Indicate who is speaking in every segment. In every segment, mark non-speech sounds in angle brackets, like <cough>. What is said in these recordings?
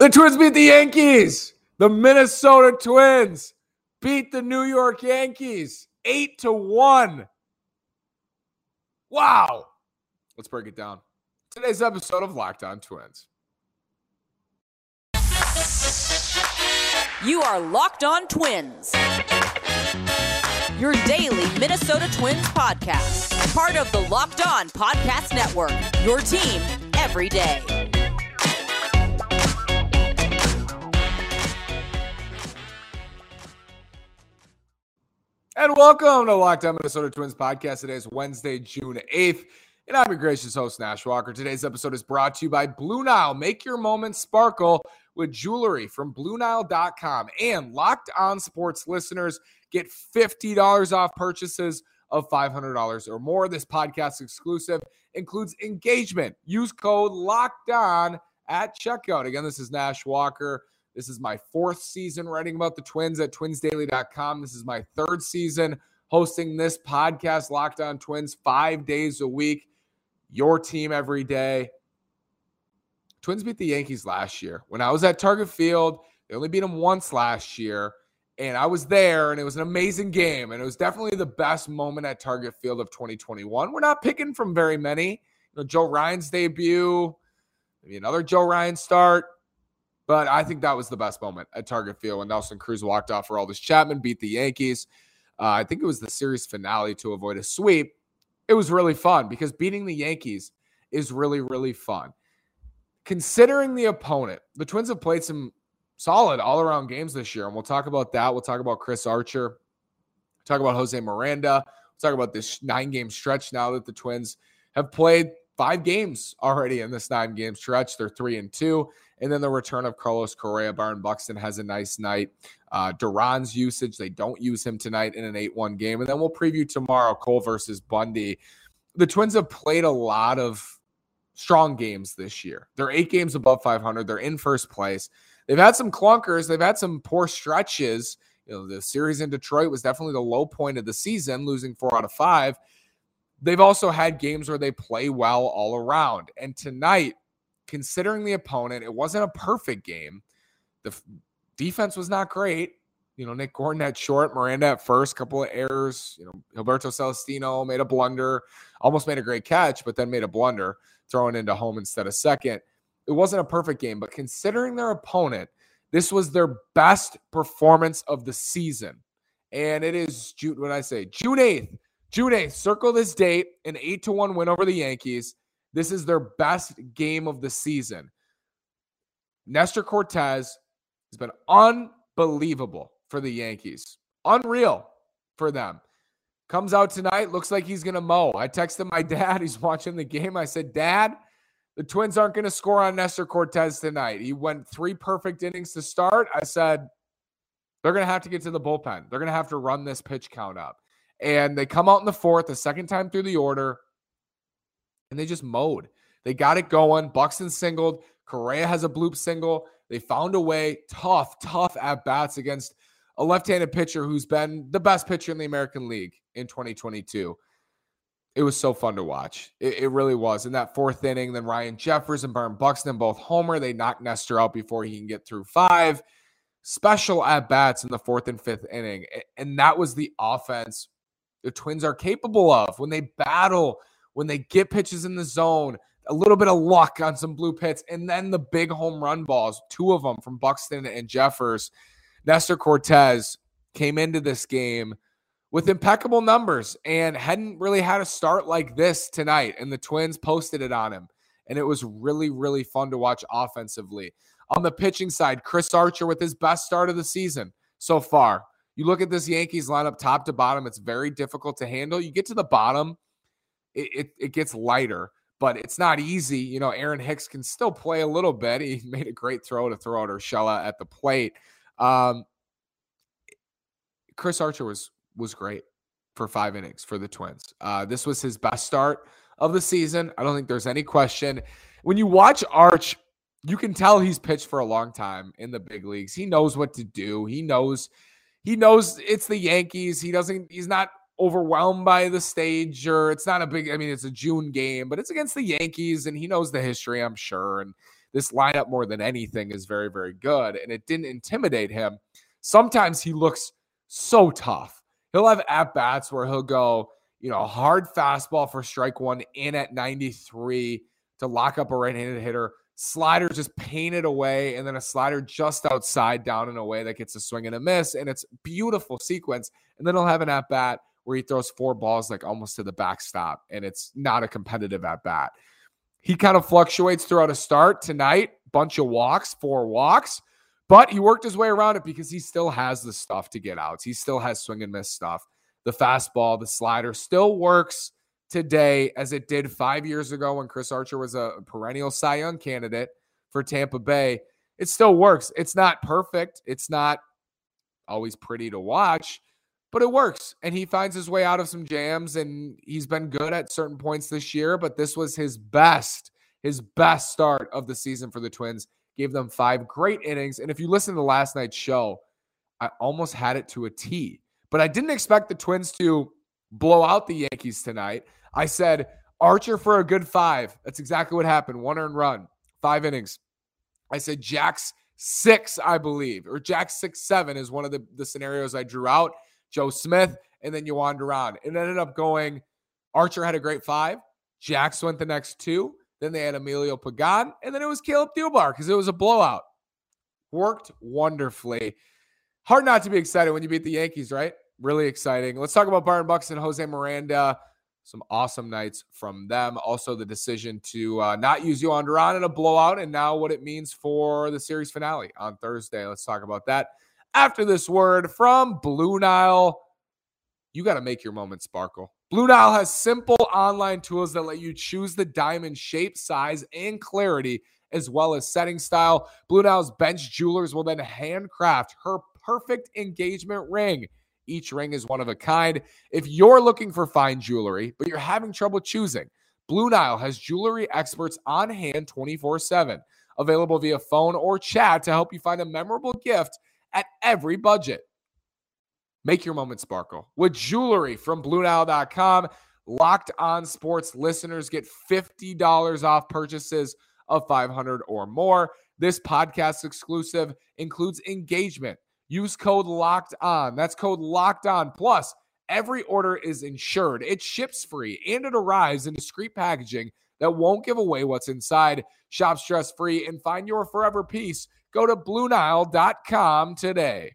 Speaker 1: The Twins beat the Yankees. The Minnesota Twins beat the New York Yankees 8 to 1. Wow. Let's break it down. Today's episode of Locked On Twins.
Speaker 2: You are Locked On Twins. Your daily Minnesota Twins podcast. Part of the Locked On Podcast Network. Your team every day.
Speaker 1: And welcome to Locked On Minnesota Twins podcast. Today is Wednesday, June 8th. And I'm your gracious host, Nash Walker. Today's episode is brought to you by Blue Nile. Make your moments sparkle with jewelry from BlueNile.com. And Locked On Sports listeners get $50 off purchases of $500 or more. This podcast exclusive includes engagement. Use code Locked On at checkout. Again, this is Nash Walker. This is my fourth season writing about the Twins at twinsdaily.com. This is my third season hosting this podcast, Locked On Twins, five days a week. Your team every day. Twins beat the Yankees last year. When I was at Target Field, they only beat them once last year. And I was there, and it was an amazing game. And it was definitely the best moment at Target Field of 2021. We're not picking from very many. You know, Joe Ryan's debut, maybe another Joe Ryan start. But I think that was the best moment at Target Field when Nelson Cruz walked off for Aroldis Chapman, beat the Yankees. Uh, I think it was the series finale to avoid a sweep. It was really fun because beating the Yankees is really, really fun. Considering the opponent, the Twins have played some solid all around games this year. And we'll talk about that. We'll talk about Chris Archer, talk about Jose Miranda, we'll talk about this nine game stretch now that the Twins have played five games already in this nine game stretch. They're three and two. And then the return of Carlos Correa. Byron Buxton has a nice night. Uh, Duran's usage, they don't use him tonight in an 8 1 game. And then we'll preview tomorrow Cole versus Bundy. The Twins have played a lot of strong games this year. They're eight games above 500. They're in first place. They've had some clunkers, they've had some poor stretches. You know, the series in Detroit was definitely the low point of the season, losing four out of five. They've also had games where they play well all around. And tonight, considering the opponent, it wasn't a perfect game. The f- defense was not great. You know, Nick Gordon at short, Miranda at first, couple of errors. You know, Gilberto Celestino made a blunder, almost made a great catch, but then made a blunder, throwing into home instead of second. It wasn't a perfect game, but considering their opponent, this was their best performance of the season. And it is June, when I say June 8th, June 8th, circle this date, an 8 to 1 win over the Yankees. This is their best game of the season. Nestor Cortes has been unbelievable for the Yankees. Unreal for them. Comes out tonight, looks like he's going to mow. I texted my <laughs> dad, he's watching the game. I said, Dad, the Twins aren't going to score on Nestor Cortes tonight. He went three perfect innings to start. I said, they're going to have to get to the bullpen. They're going to have to run this pitch count up. And they come out in the fourth, the second time through the order and they just mowed. They got it going. Buxton singled. Correa has a bloop single. They found a way. Tough, tough at bats against a left handed pitcher who's been the best pitcher in the American League in 2022. It was so fun to watch. It, it really was. In that fourth inning, then Ryan Jeffers and Byron Buxton both homer. They knock Nestor out before he can get through five. Special at bats in the fourth and fifth inning. And that was the offense the Twins are capable of when they battle when they get pitches in the zone, a little bit of luck on some blue pits, and then the big home run balls, two of them from Buxton and Jeffers. Nestor Cortes came into this game with impeccable numbers and hadn't really had a start like this tonight. And the Twins posted it on him. And it was really, really fun to watch offensively. On the pitching side, Chris Archer with his best start of the season so far. You look at this Yankees lineup top to bottom, it's very difficult to handle. You get to the bottom, it, it, it gets lighter, but it's not easy. You know, Aaron Hicks can still play a little bit. <laughs> He made a great throw to throw out Urshela at the plate. Um, Chris Archer was was great for five innings for the Twins. Uh, this was his best start of the season. I don't think there's any question. When you watch Arch, you can tell he's pitched for a long time in the big leagues. He knows what to do. He knows he knows it's the Yankees. He doesn't he's not overwhelmed by the stage or it's not a big I mean it's a June game, but it's against the Yankees and he knows the history, I'm sure. And this lineup more than anything is very, very good. And it didn't intimidate him. Sometimes he looks so tough. He'll have at bats where he'll go, you know, hard fastball for strike one in at 93 to lock up a right handed hitter. Slider just painted away, and then a slider just outside down and away that gets a swing and a miss. And it's beautiful sequence. And then he'll have an at bat where he throws four balls like almost to the backstop, and it's not a competitive at bat. He kind of fluctuates throughout a start tonight, bunch of walks, four walks, but he worked his way around it because he still has the stuff to get outs. He still has swing and miss stuff. The fastball, the slider still works today as it did five years ago when Chris Archer was a perennial Cy Young candidate for Tampa Bay. It still works. It's not perfect. It's not always pretty to watch, but it works. And he finds his way out of some jams and he's been good at certain points this year, but this was his best, his best start of the season for the Twins. Gave them five great innings. And if you listen to last night's show, I almost had it to a T, but I didn't expect the Twins to blow out the Yankees tonight. I said Archer for a good five. That's exactly what happened. One earned run, five innings. I said Jax six, I believe, or Jax six seven is one of the, the scenarios I drew out. Joe Smith, and then you wander around. It ended up going. Archer had a great five. Jax went the next two. Then they had Emilio Pagan, and then it was Caleb Thielbar because it was a blowout. Worked wonderfully. Hard not to be excited when you beat the Yankees, right? Really exciting. Let's talk about Byron Buxton, and Jose Miranda. Some awesome nights from them. Also, the decision to uh, not use Jhoan Duran in a blowout, and now what it means for the series finale on Thursday. Let's talk about that after this word from Blue Nile. You got to make your moment sparkle. Blue Nile has simple online tools that let you choose the diamond shape, size, and clarity, as well as setting style. Blue Nile's bench jewelers will then handcraft her perfect engagement ring. Each ring is one of a kind. If you're looking for fine jewelry, but you're having trouble choosing, Blue Nile has jewelry experts on hand 24 7, available via phone or chat to help you find a memorable gift at every budget. Make your moment sparkle with jewelry from BlueNile.com. Locked on sports listeners get $50 off purchases of 500 or more. This podcast exclusive includes engagement. Use code locked on. That's code locked on. Plus, every order is insured. It ships free and it arrives in discreet packaging that won't give away what's inside. Shop stress free and find your forever piece. Go to BlueNile.com today.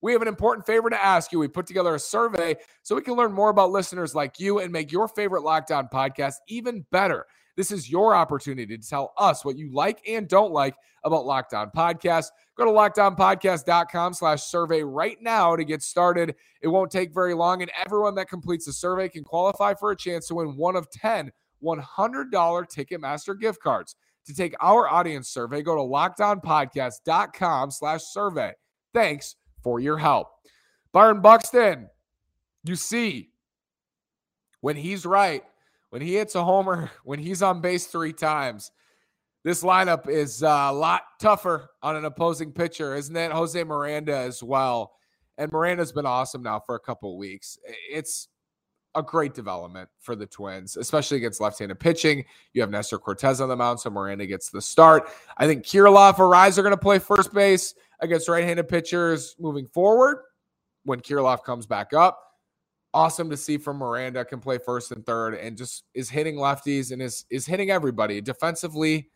Speaker 1: We have an important favor to ask you. We put together a survey so we can learn more about listeners like you and make your favorite Locked On podcast even better. This is your opportunity to tell us what you like and don't like about Locked On Podcast. Go to lockedonpodcast.com slash survey right now to get started. It won't take very long, and everyone that completes the survey can qualify for a chance to win one of 10 $100 Ticketmaster gift cards. To take our audience survey, go to lockedonpodcast.com slash survey. Thanks for your help. Byron Buxton, you see, when he's right, when he hits a homer, <laughs> when he's on base three times, this lineup is uh, a lot tougher on an opposing pitcher, isn't it? Jose Miranda as well. And Miranda's been awesome now for a couple weeks. It's a great development for the Twins, especially against left-handed pitching. You have Nestor Cortes on the mound, so Miranda gets the start. I think Kirilloff or Arraez are going to play first base against right-handed pitchers moving forward when Kirilloff comes back up. Awesome to see from Miranda can play first and third and just is hitting lefties and is is hitting everybody. Defensively,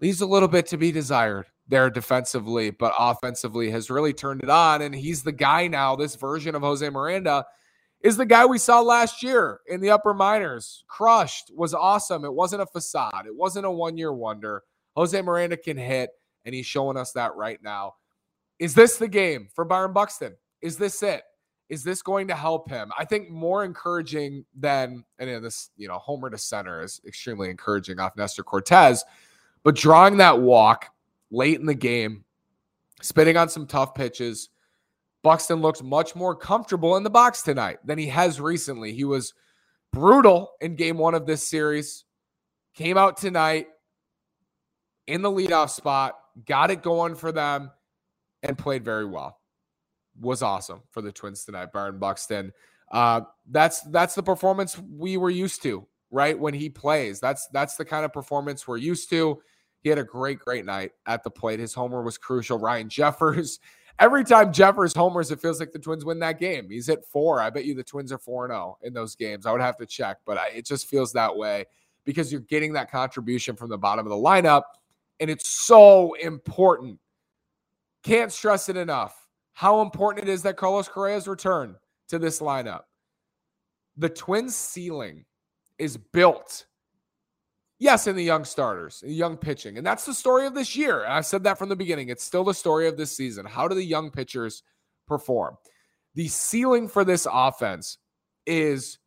Speaker 1: leaves a little bit to be desired there defensively, but offensively has really turned it on. And he's the guy now, this version of Jose Miranda – is the guy we saw last year in the upper minors. Crushed, was awesome. It wasn't a facade, it wasn't a one year wonder. Jose Miranda can hit, and he's showing us that right now. Is this the game for Byron Buxton? Is this it? Is this going to help him? I think more encouraging than, and this, you know, homer to center is extremely encouraging off Nestor Cortes, but drawing that walk late in the game, spitting on some tough pitches, Buxton looks much more comfortable in the box tonight than he has recently. He was brutal in game one of this series, came out tonight in the leadoff spot, got it going for them, and played very well. Was awesome for the Twins tonight, Byron Buxton. Uh, that's that's the performance we were used to, right? When he plays, that's that's the kind of performance we're used to. He had a great, great night at the plate. His homer was crucial. Ryan <laughs> Jeffers. Every time Jeffers homers, it feels like the Twins win that game. He's at four. I bet you the Twins are 4 0 in those games. I would have to check, but I, it just feels that way because you're getting that contribution from the bottom of the lineup. And it's so important. Can't stress it enough how important it is that Carlos Correa's return to this lineup. The Twins' ceiling is built Yes, in the young starters, the young pitching. And that's the story of this year. I said that from the beginning. It's still the story of this season. How do the young pitchers perform? The ceiling for this offense is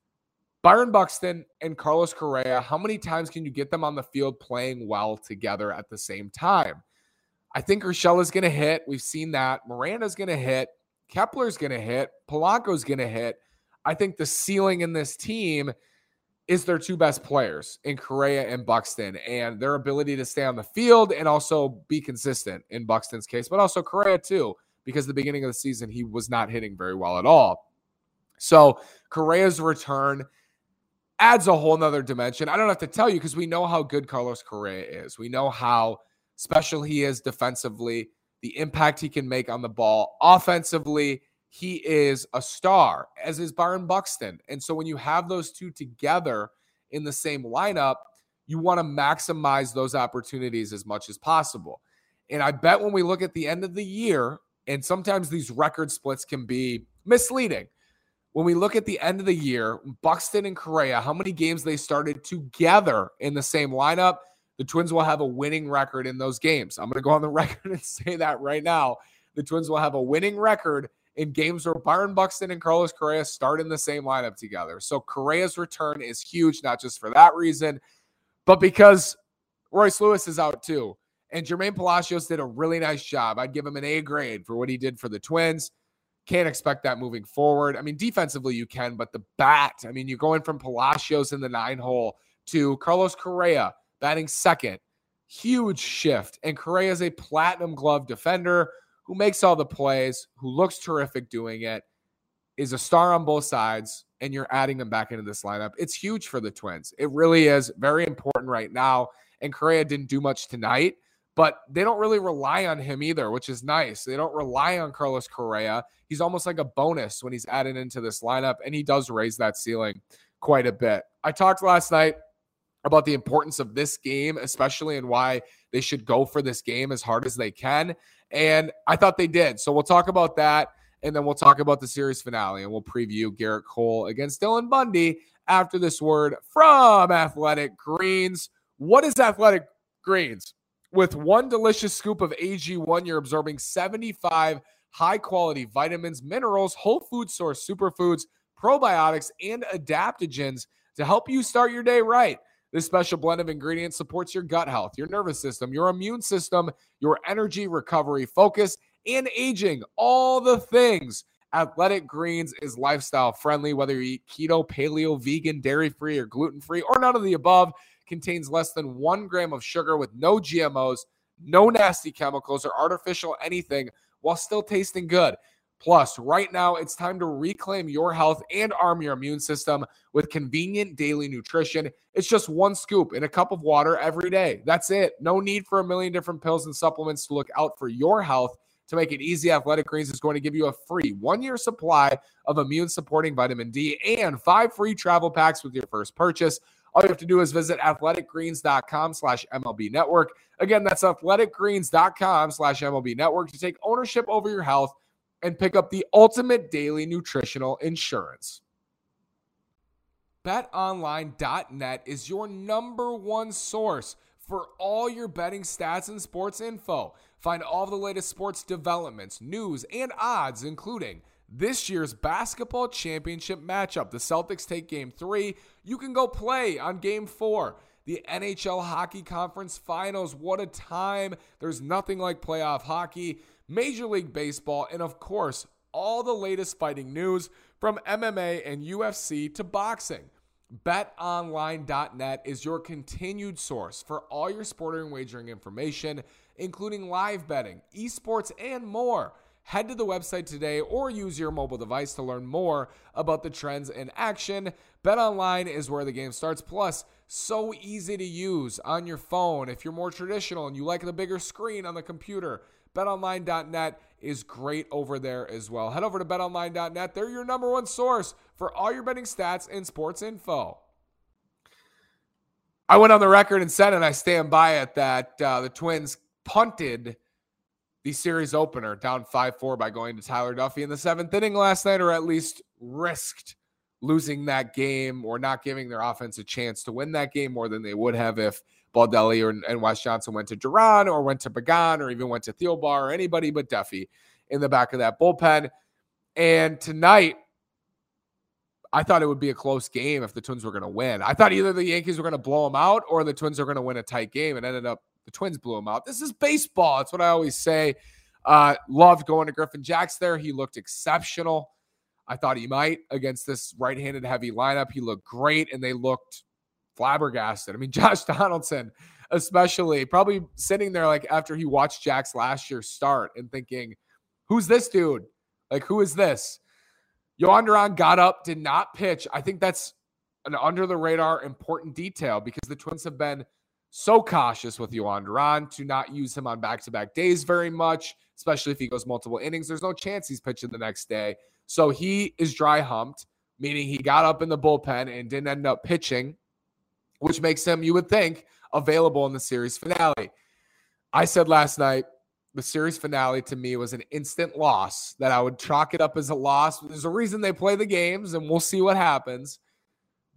Speaker 1: Byron Buxton and Carlos Correa. How many times can you get them on the field playing well together at the same time? I think Urshela is going to hit. We've seen that. Miranda's going to hit. Kepler's going to hit. Polanco's going to hit. I think the ceiling in this team – is their two best players in Correa and Buxton and their ability to stay on the field and also be consistent in Buxton's case, but also Correa too, because the beginning of the season he was not hitting very well at all. So Correa's return adds a whole nother dimension. I don't have to tell you because we know how good Carlos Correa is. We know how special he is defensively, the impact he can make on the ball offensively he is a star, as is Byron Buxton. And so when you have those two together in the same lineup, you want to maximize those opportunities as much as possible. And I bet when we look at the end of the year, and sometimes these record splits can be misleading. When we look at the end of the year, Buxton and Correa, how many games they started together in the same lineup, the Twins will have a winning record in those games. I'm going to go on the <laughs> record and say that right now. The Twins will have a winning record in games where Byron Buxton and Carlos Correa start in the same lineup together. So Correa's return is huge, not just for that reason, but because Royce Lewis is out too. And Jermaine Palacios did a really nice job. I'd give him an A grade for what he did for the Twins. Can't expect that moving forward. I mean, defensively, you can, but the bat, I mean, you're going from Palacios in the nine hole to Carlos Correa batting second. Huge shift. And Correa is a platinum glove defender who makes all the plays, who looks terrific doing it, is a star on both sides, and you're adding them back into this lineup. It's huge for the Twins. It really is very important right now. And Correa didn't do much tonight, but they don't really rely on him either, which is nice. They don't rely on Carlos Correa. He's almost like a bonus when he's added into this lineup, and he does raise that ceiling quite a bit. I talked last night about the importance of this game, especially and why they should go for this game as hard as they can. And I thought they did. So we'll talk about that. And then we'll talk about the series finale and we'll preview Gerrit Cole against Dylan Bundy after this word from Athletic Greens. What is Athletic Greens? With one delicious scoop of AG1, you're absorbing 75 high quality vitamins, minerals, whole food source superfoods, probiotics, and adaptogens to help you start your day right. This special blend of ingredients supports your gut health, your nervous system, your immune system, your energy, recovery, focus, and aging. All the things. Athletic Greens is lifestyle friendly, whether you eat keto, paleo, vegan, dairy free, or gluten free, or none of the above. Contains less than one gram of sugar with no GMOs, no nasty chemicals, or artificial anything while still tasting good. Plus, right now, it's time to reclaim your health and arm your immune system with convenient daily nutrition. It's just one scoop in a cup of water every day. That's it. No need for a million different pills and supplements to look out for your health. To make it easy, Athletic Greens is going to give you a free one year supply of immune supporting vitamin D and five free travel packs with your first purchase. All you have to do is visit athleticgreens.com slash MLB network. Again, that's athleticgreens.com slash MLB network to take ownership over your health and pick up the ultimate daily nutritional insurance. BetOnline.net is your number one source for all your betting stats and sports info. Find all the latest sports developments, news, and odds, including this year's basketball championship matchup. The Celtics take game three. You can go play on game four. The NHL Hockey Conference Finals. What a time! There's nothing like playoff hockey. Major League Baseball, and of course, all the latest fighting news from MMA and UFC to boxing. BetOnline.net is your continued source for all your sporting wagering information, including live betting, esports, and more. Head to the website today or use your mobile device to learn more about the trends in action. BetOnline is where the game starts. Plus, So easy to use on your phone if you're more traditional and you like the bigger screen on the computer. BetOnline.net is great over there as well. Head over to BetOnline.net. They're your number one source for all your betting stats and sports info. I went on the record and said, and I stand by it, that uh, the Twins punted the series opener down 5 4 by going to Tyler Duffey in the seventh inning last night, or at least risked losing that game or not giving their offense a chance to win that game more than they would have if Baldelli or, and Wes Johnson went to Duran or went to Pagan or even went to Thielbar or anybody but Duffey in the back of that bullpen. And tonight, I thought it would be a close game if the Twins were going to win. I thought either the Yankees were going to blow them out or the Twins were going to win a tight game. and ended up the Twins blew them out. This is baseball. That's what I always say. Uh, loved going to Griffin Jax there. He looked exceptional. I thought he might against this right handed heavy lineup. He looked great and they looked flabbergasted. I mean, <laughs> Josh Donaldson, especially, probably sitting there like after he watched Jax last year start and thinking, who's this dude? Like, who is this? Jhoan Duran got up, did not pitch. I think that's an under the radar important detail because the Twins have been so cautious with Jhoan Duran to not use him on back to back days very much, especially if he goes multiple innings. There's no chance he's pitching the next day. So he is dry humped, meaning he got up in the bullpen and didn't end up pitching, which makes him, you would think, available in the series finale. I said last night, the series finale to me was an instant loss that I would chalk it up as a loss. There's a reason they play the games, and we'll see what happens.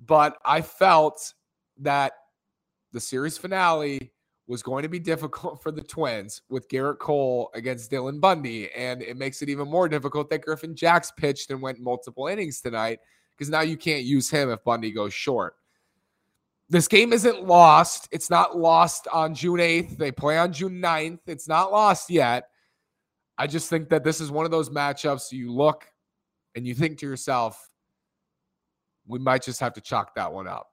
Speaker 1: But I felt that the series finale was going to be difficult <laughs> for the Twins with Gerrit Cole against Dylan Bundy. And it makes it even more difficult that Griffin Jax pitched and went multiple innings tonight because now you can't use him if Bundy goes short. This game isn't lost. It's not lost on June 8th. They play on June 9th. It's not lost yet. I just think that this is one of those matchups you look and you think to yourself, we might just have to chalk that one up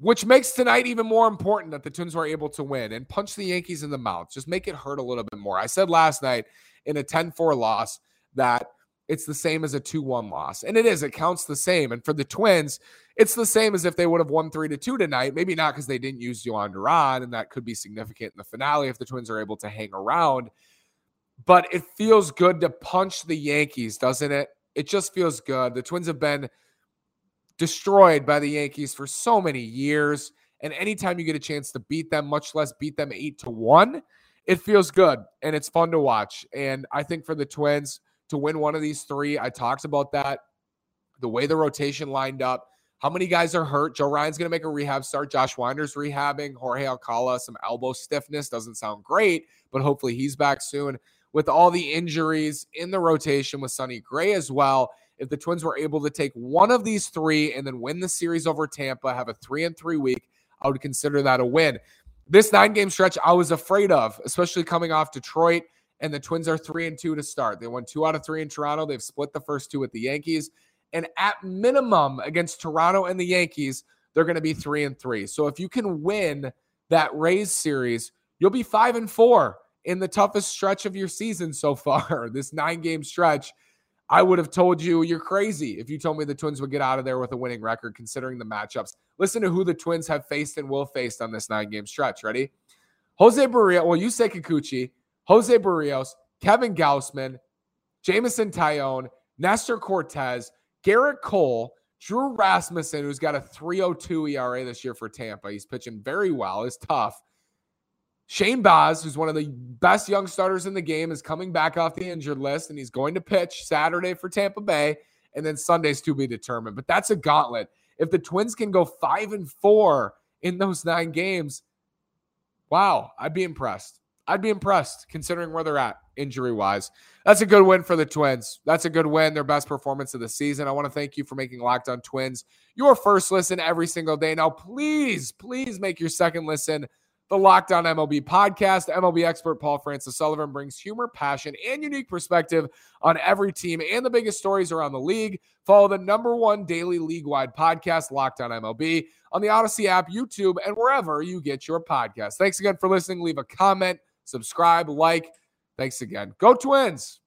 Speaker 1: which makes tonight even more important that the Twins were able to win and punch the Yankees in the mouth. Just make it hurt a little bit more. I said last night in a 10 4 loss that it's the same as a 2 1 loss. And it is, it counts the same. And for the Twins, it's the same as if they would have won 3 to 2 tonight. Maybe not because they didn't use Jhoan Duran, and that could be significant in the finale if the Twins are able to hang around. But it feels good to punch the Yankees, doesn't it? It just feels good. The Twins have been destroyed by the Yankees for so many years. And anytime you get a chance to beat them, much less beat them eight to one, it feels good and it's fun to watch. And I think for the Twins to win one of these three, I talked about that. The way the rotation lined up, how many guys are hurt? Joe Ryan's going to make a rehab start. Josh Winder's rehabbing. Jorge Alcala, some elbow stiffness. Doesn't sound great, but hopefully he's back soon. With all the injuries in the rotation with Sonny Gray as well, if the Twins were able to take one of these three and then win the series over Tampa, have a three and three week, I would consider that a win. This nine game stretch, I was afraid of, especially coming off Detroit. And the Twins are three and two to start. They won two out of three in Toronto. They've split the first two with the Yankees. And at minimum, against Toronto and the Yankees, they're going to be three and three. So if you can win that Rays series, you'll be five and four in the toughest stretch of your season so far, <laughs> this nine game stretch. I would have told you you're crazy if you told me the Twins would get out of there with a winning record, considering the matchups. Listen to who the Twins have faced and will face on this nine game stretch. Ready? Jose Berrios, well, you say Kikuchi, Jose Berrios, Kevin Gausman, Jameson Taillon, Nestor Cortes, Gerrit Cole, Drew Rasmussen, who's got a 302 ERA this year for Tampa. He's pitching very well. It's tough. Shane Baz, who's one of the best young starters in the game, is coming back off the injured list and he's going to pitch Saturday for Tampa Bay and then Sunday's to be determined. But that's a gauntlet. If the Twins can go five and four in those nine games, wow, I'd be impressed. I'd be impressed considering where they're at injury wise. That's a good win for the Twins. That's a good win, their best performance of the season. I want to thank you for making Locked On Twins your first listen every single day. Now, please, please make your second listen the Locked On MLB podcast. MLB expert Paul Francis Sullivan brings humor, passion, and unique perspective on every team and the biggest stories around the league. Follow the number one daily league wide podcast, Locked On MLB, on the Odyssey app, YouTube, and wherever you get your podcast. Thanks again for listening. Leave a comment, subscribe, like. Thanks again. Go Twins.